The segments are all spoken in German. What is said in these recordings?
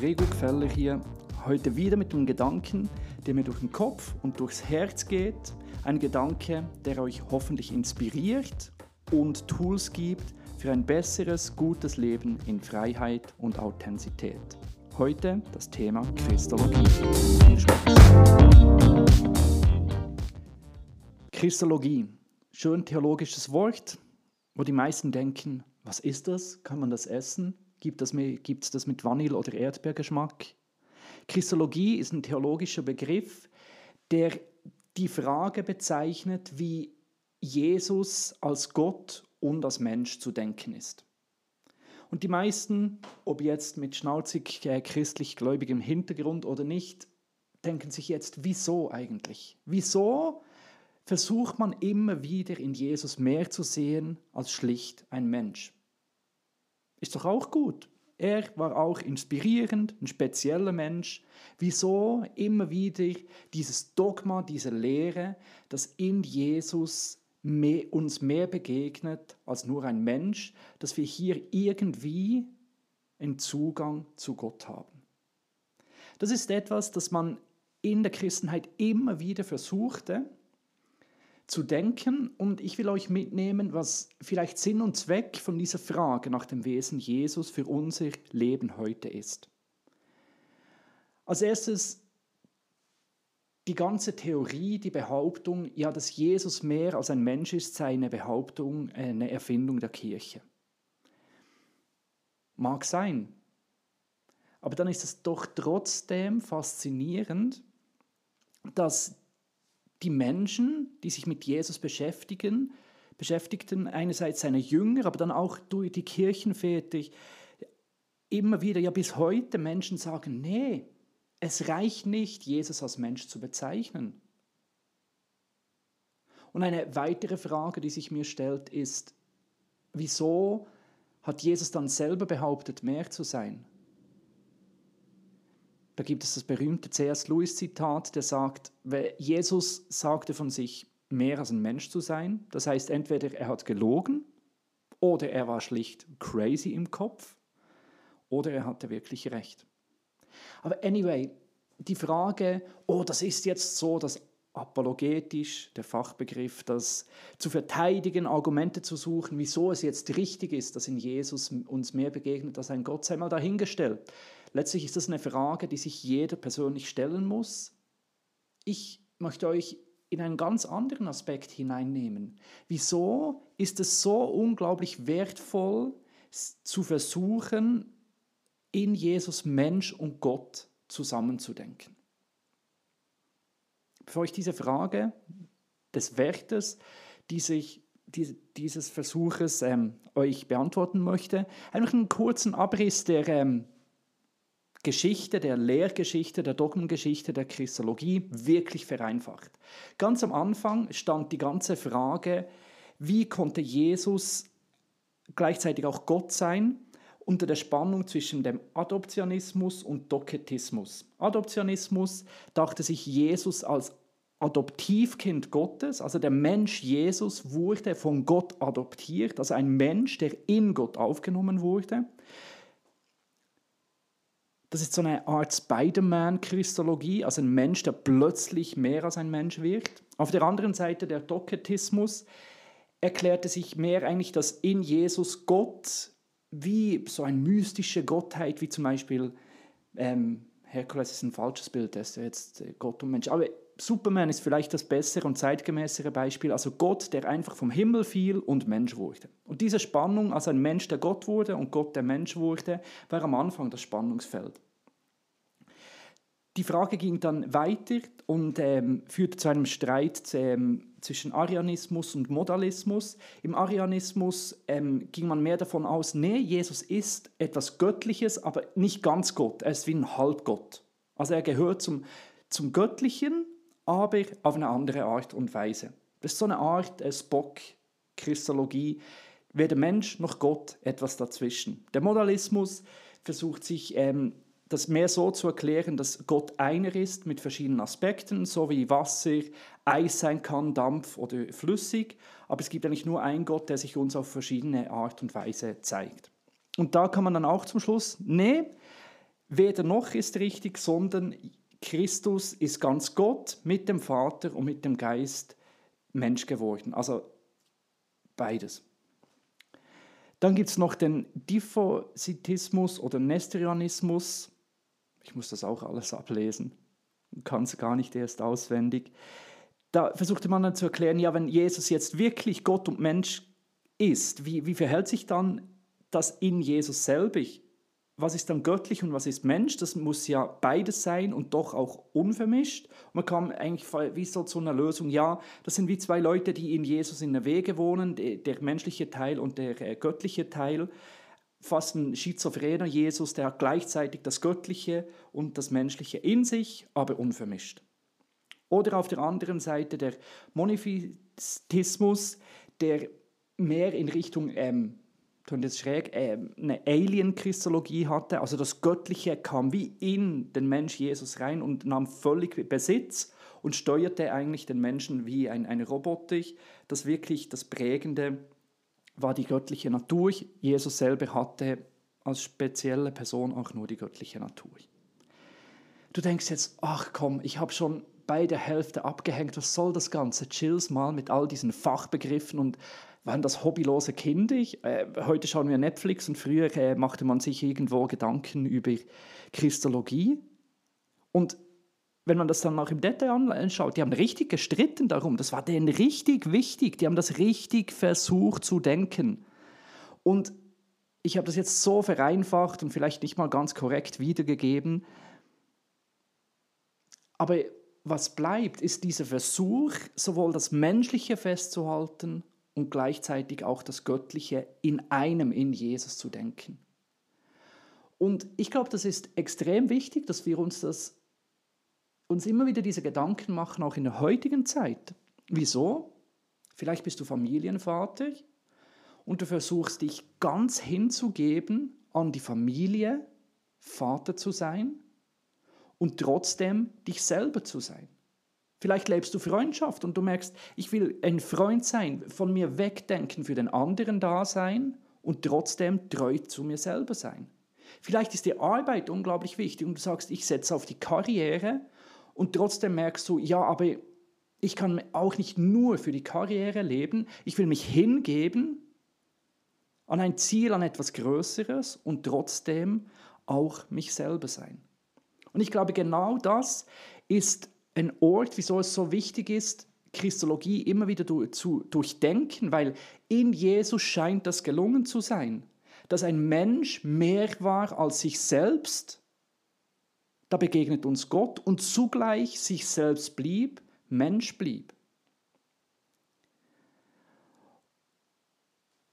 Rego Gefeller hier, heute wieder mit einem Gedanken, der mir durch den Kopf und durchs Herz geht. Ein Gedanke, der euch hoffentlich inspiriert und Tools gibt für ein besseres, gutes Leben in Freiheit und Authentizität. Heute das Thema Christologie. Christologie, schön theologisches Wort, wo die meisten denken, was ist das? Kann man das essen? Gibt es das, das mit Vanille- oder Erdbeergeschmack? Christologie ist ein theologischer Begriff, der die Frage bezeichnet, wie Jesus als Gott und als Mensch zu denken ist. Und die meisten, ob jetzt mit schnauzig äh, christlich gläubigem Hintergrund oder nicht, denken sich jetzt, wieso eigentlich? Wieso versucht man immer wieder in Jesus mehr zu sehen als schlicht ein Mensch? Ist doch auch gut. Er war auch inspirierend, ein spezieller Mensch. Wieso immer wieder dieses Dogma, diese Lehre, dass in Jesus mehr, uns mehr begegnet als nur ein Mensch, dass wir hier irgendwie einen Zugang zu Gott haben. Das ist etwas, das man in der Christenheit immer wieder versuchte, zu denken und ich will euch mitnehmen, was vielleicht Sinn und Zweck von dieser Frage nach dem Wesen Jesus für unser Leben heute ist. Als erstes die ganze Theorie, die Behauptung, ja, dass Jesus mehr als ein Mensch ist, sei eine Behauptung, eine Erfindung der Kirche. Mag sein, aber dann ist es doch trotzdem faszinierend, dass die Menschen, die sich mit Jesus beschäftigen, beschäftigten einerseits seine Jünger, aber dann auch durch die Kirchenväter immer wieder, ja bis heute Menschen sagen, nee, es reicht nicht, Jesus als Mensch zu bezeichnen. Und eine weitere Frage, die sich mir stellt, ist, wieso hat Jesus dann selber behauptet, mehr zu sein? Da gibt es das berühmte C.S. Lewis-Zitat, der sagt, Jesus sagte von sich, mehr als ein Mensch zu sein. Das heißt, entweder er hat gelogen oder er war schlicht crazy im Kopf oder er hatte wirklich recht. Aber anyway, die Frage, oh, das ist jetzt so, das apologetisch, der Fachbegriff, das zu verteidigen, Argumente zu suchen, wieso es jetzt richtig ist, dass in Jesus uns mehr begegnet als ein Gott, sei mal dahingestellt. Letztlich ist das eine Frage, die sich jeder persönlich stellen muss. Ich möchte euch in einen ganz anderen Aspekt hineinnehmen. Wieso ist es so unglaublich wertvoll, zu versuchen, in Jesus Mensch und Gott zusammenzudenken? Bevor ich diese Frage des Wertes, die sich dieses Versuches ähm, euch beantworten möchte, einfach einen kurzen Abriss der ähm, Geschichte, der Lehrgeschichte, der Dogmengeschichte der Christologie wirklich vereinfacht. Ganz am Anfang stand die ganze Frage, wie konnte Jesus gleichzeitig auch Gott sein, unter der Spannung zwischen dem Adoptionismus und Doketismus. Adoptionismus dachte sich Jesus als Adoptivkind Gottes, also der Mensch Jesus wurde von Gott adoptiert, also ein Mensch, der in Gott aufgenommen wurde. Das ist so eine Art Spider-Man-Christologie, also ein Mensch, der plötzlich mehr als ein Mensch wird. Auf der anderen Seite der Doketismus erklärte sich mehr eigentlich, dass in Jesus Gott wie so eine mystische Gottheit, wie zum Beispiel ähm, Herkules ist ein falsches Bild, der ist jetzt äh, Gott und Mensch, aber Superman ist vielleicht das bessere und zeitgemäßere Beispiel, also Gott, der einfach vom Himmel fiel und Mensch wurde. Und diese Spannung, also ein Mensch, der Gott wurde und Gott, der Mensch wurde, war am Anfang das Spannungsfeld. Die Frage ging dann weiter und ähm, führte zu einem Streit ähm, zwischen Arianismus und Modalismus. Im Arianismus ähm, ging man mehr davon aus, nee, Jesus ist etwas Göttliches, aber nicht ganz Gott. Er ist wie ein Halbgott. Also er gehört zum, zum Göttlichen, aber auf eine andere Art und Weise. Das ist so eine Art äh, Spock-Christologie. Weder Mensch noch Gott etwas dazwischen. Der Modalismus versucht sich ähm, das mehr so zu erklären, dass Gott einer ist mit verschiedenen Aspekten, so wie Wasser Eis sein kann, Dampf oder flüssig, aber es gibt eigentlich nur einen Gott, der sich uns auf verschiedene Art und Weise zeigt. Und da kann man dann auch zum Schluss, nee, weder noch ist richtig, sondern Christus ist ganz Gott mit dem Vater und mit dem Geist Mensch geworden. Also beides. Dann gibt es noch den Diphositismus oder Nestorianismus. Ich muss das auch alles ablesen, kann es gar nicht erst auswendig. Da versuchte man dann zu erklären, ja, wenn Jesus jetzt wirklich Gott und Mensch ist, wie, wie verhält sich dann das in Jesus selber? was ist dann göttlich und was ist Mensch? Das muss ja beides sein und doch auch unvermischt. Und man kam eigentlich wie so zu einer Lösung, ja, das sind wie zwei Leute, die in Jesus in der Wege wohnen, der menschliche Teil und der äh, göttliche Teil. Fast ein schizophrener Jesus, der hat gleichzeitig das Göttliche und das Menschliche in sich, aber unvermischt. Oder auf der anderen Seite der Monophysitismus, der mehr in Richtung ähm, klingt jetzt schräg, äh, eine Alien-Christologie hatte. Also das Göttliche kam wie in den Mensch Jesus rein und nahm völlig Besitz und steuerte eigentlich den Menschen wie ein, ein Roboter. Das wirklich das Prägende war die göttliche Natur. Jesus selber hatte als spezielle Person auch nur die göttliche Natur. Du denkst jetzt, ach komm, ich habe schon bei der Hälfte abgehängt, was soll das Ganze? Chills mal mit all diesen Fachbegriffen und waren das hobbylose Kinder. Äh, heute schauen wir Netflix und früher äh, machte man sich irgendwo Gedanken über Christologie. Und wenn man das dann auch im Detail anschaut, die haben richtig gestritten darum. Das war denen richtig wichtig. Die haben das richtig versucht zu denken. Und ich habe das jetzt so vereinfacht und vielleicht nicht mal ganz korrekt wiedergegeben. Aber was bleibt, ist dieser Versuch, sowohl das Menschliche festzuhalten und gleichzeitig auch das Göttliche in einem, in Jesus zu denken. Und ich glaube, das ist extrem wichtig, dass wir uns das uns immer wieder diese Gedanken machen, auch in der heutigen Zeit. Wieso? Vielleicht bist du Familienvater und du versuchst dich ganz hinzugeben an die Familie, Vater zu sein und trotzdem dich selber zu sein. Vielleicht lebst du Freundschaft und du merkst, ich will ein Freund sein, von mir wegdenken, für den anderen da sein und trotzdem treu zu mir selber sein. Vielleicht ist die Arbeit unglaublich wichtig und du sagst, ich setze auf die Karriere und trotzdem merkst du, ja, aber ich kann auch nicht nur für die Karriere leben, ich will mich hingeben an ein Ziel, an etwas Größeres und trotzdem auch mich selber sein. Und ich glaube, genau das ist ein Ort, wieso es so wichtig ist, Christologie immer wieder zu durchdenken, weil in Jesus scheint das gelungen zu sein, dass ein Mensch mehr war als sich selbst. Da begegnet uns Gott und zugleich sich selbst blieb, Mensch blieb.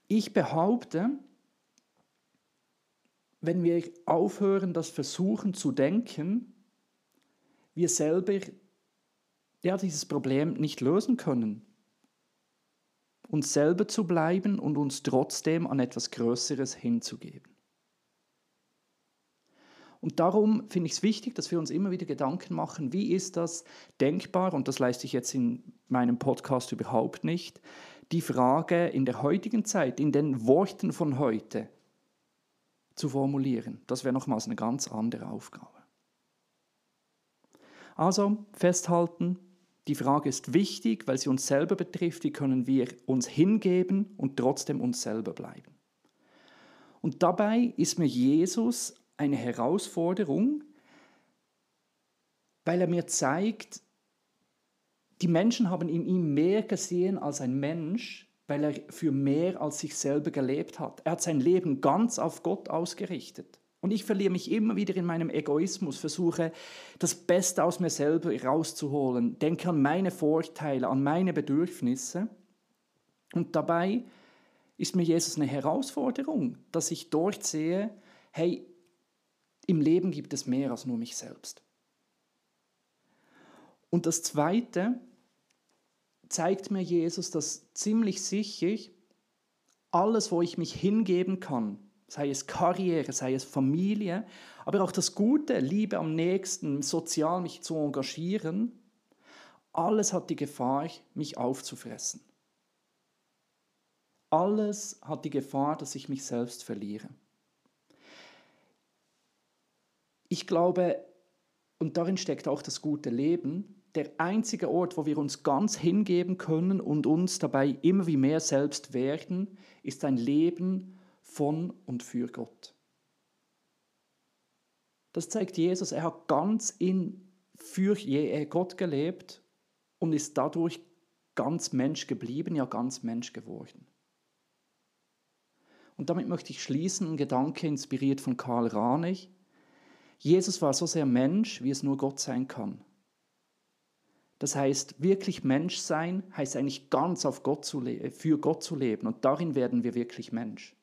Ich behaupte, wenn wir aufhören, das versuchen zu denken, wir selber ja, dieses Problem nicht lösen können. Uns selber zu bleiben und uns trotzdem an etwas Größeres hinzugeben. Und darum finde ich es wichtig, dass wir uns immer wieder Gedanken machen, wie ist das denkbar, und das leiste ich jetzt in meinem Podcast überhaupt nicht, die Frage in der heutigen Zeit, in den Worten von heute zu formulieren. Das wäre nochmals eine ganz andere Aufgabe. Also festhalten, die Frage ist wichtig, weil sie uns selber betrifft. Wie können wir uns hingeben und trotzdem uns selber bleiben? Und dabei ist mir Jesus eine Herausforderung, weil er mir zeigt, die Menschen haben in ihm mehr gesehen als ein Mensch, weil er für mehr als sich selber gelebt hat. Er hat sein Leben ganz auf Gott ausgerichtet. Und ich verliere mich immer wieder in meinem Egoismus, versuche das Beste aus mir selber rauszuholen, denke an meine Vorteile, an meine Bedürfnisse. Und dabei ist mir Jesus eine Herausforderung, dass ich dort sehe, hey, im Leben gibt es mehr als nur mich selbst. Und das Zweite zeigt mir Jesus, dass ziemlich sicher alles, wo ich mich hingeben kann, sei es Karriere, sei es Familie, aber auch das Gute, Liebe am nächsten, sozial mich zu engagieren, alles hat die Gefahr, mich aufzufressen. Alles hat die Gefahr, dass ich mich selbst verliere. Ich glaube, und darin steckt auch das gute Leben, der einzige Ort, wo wir uns ganz hingeben können und uns dabei immer wie mehr selbst werden, ist ein Leben von und für Gott. Das zeigt Jesus, er hat ganz in für Gott gelebt und ist dadurch ganz Mensch geblieben, ja ganz Mensch geworden. Und damit möchte ich schließen, ein Gedanke inspiriert von Karl Ranich. Jesus war so sehr Mensch, wie es nur Gott sein kann. Das heißt, wirklich Mensch sein heißt eigentlich ganz auf Gott zu für Gott zu leben und darin werden wir wirklich Mensch.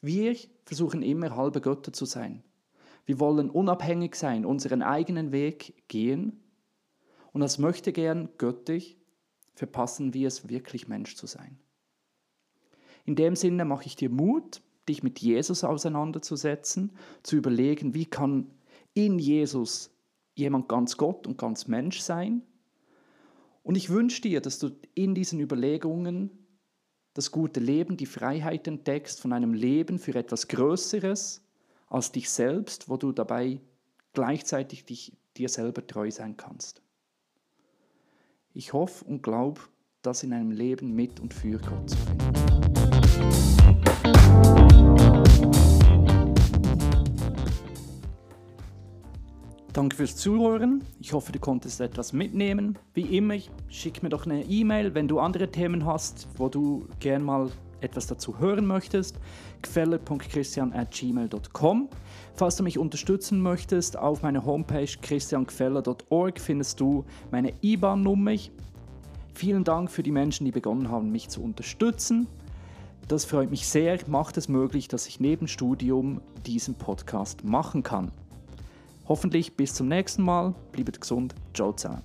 Wir versuchen immer halbe Götter zu sein. Wir wollen unabhängig sein, unseren eigenen Weg gehen und als möchte gern göttlich verpassen wir es wirklich Mensch zu sein. In dem Sinne mache ich dir Mut, dich mit Jesus auseinanderzusetzen, zu überlegen, wie kann in Jesus jemand ganz Gott und ganz Mensch sein und ich wünsche dir, dass du in diesen Überlegungen das gute Leben, die Freiheit entdeckst von einem Leben für etwas Größeres als dich selbst, wo du dabei gleichzeitig dich, dir selber treu sein kannst. Ich hoffe und glaube, das in einem Leben mit und für Gott zu finden. Danke fürs Zuhören. Ich hoffe, du konntest etwas mitnehmen. Wie immer, schick mir doch eine E-Mail, wenn du andere Themen hast, wo du gern mal etwas dazu hören möchtest. gfeller.christian.gmail.com Falls du mich unterstützen möchtest, auf meiner Homepage christiangfeller.org findest du meine IBAN-Nummer. Vielen Dank für die Menschen, die begonnen haben, mich zu unterstützen. Das freut mich sehr, macht es möglich, dass ich neben Studium diesen Podcast machen kann. Hoffentlich bis zum nächsten Mal. Bleibt gesund. Ciao zusammen.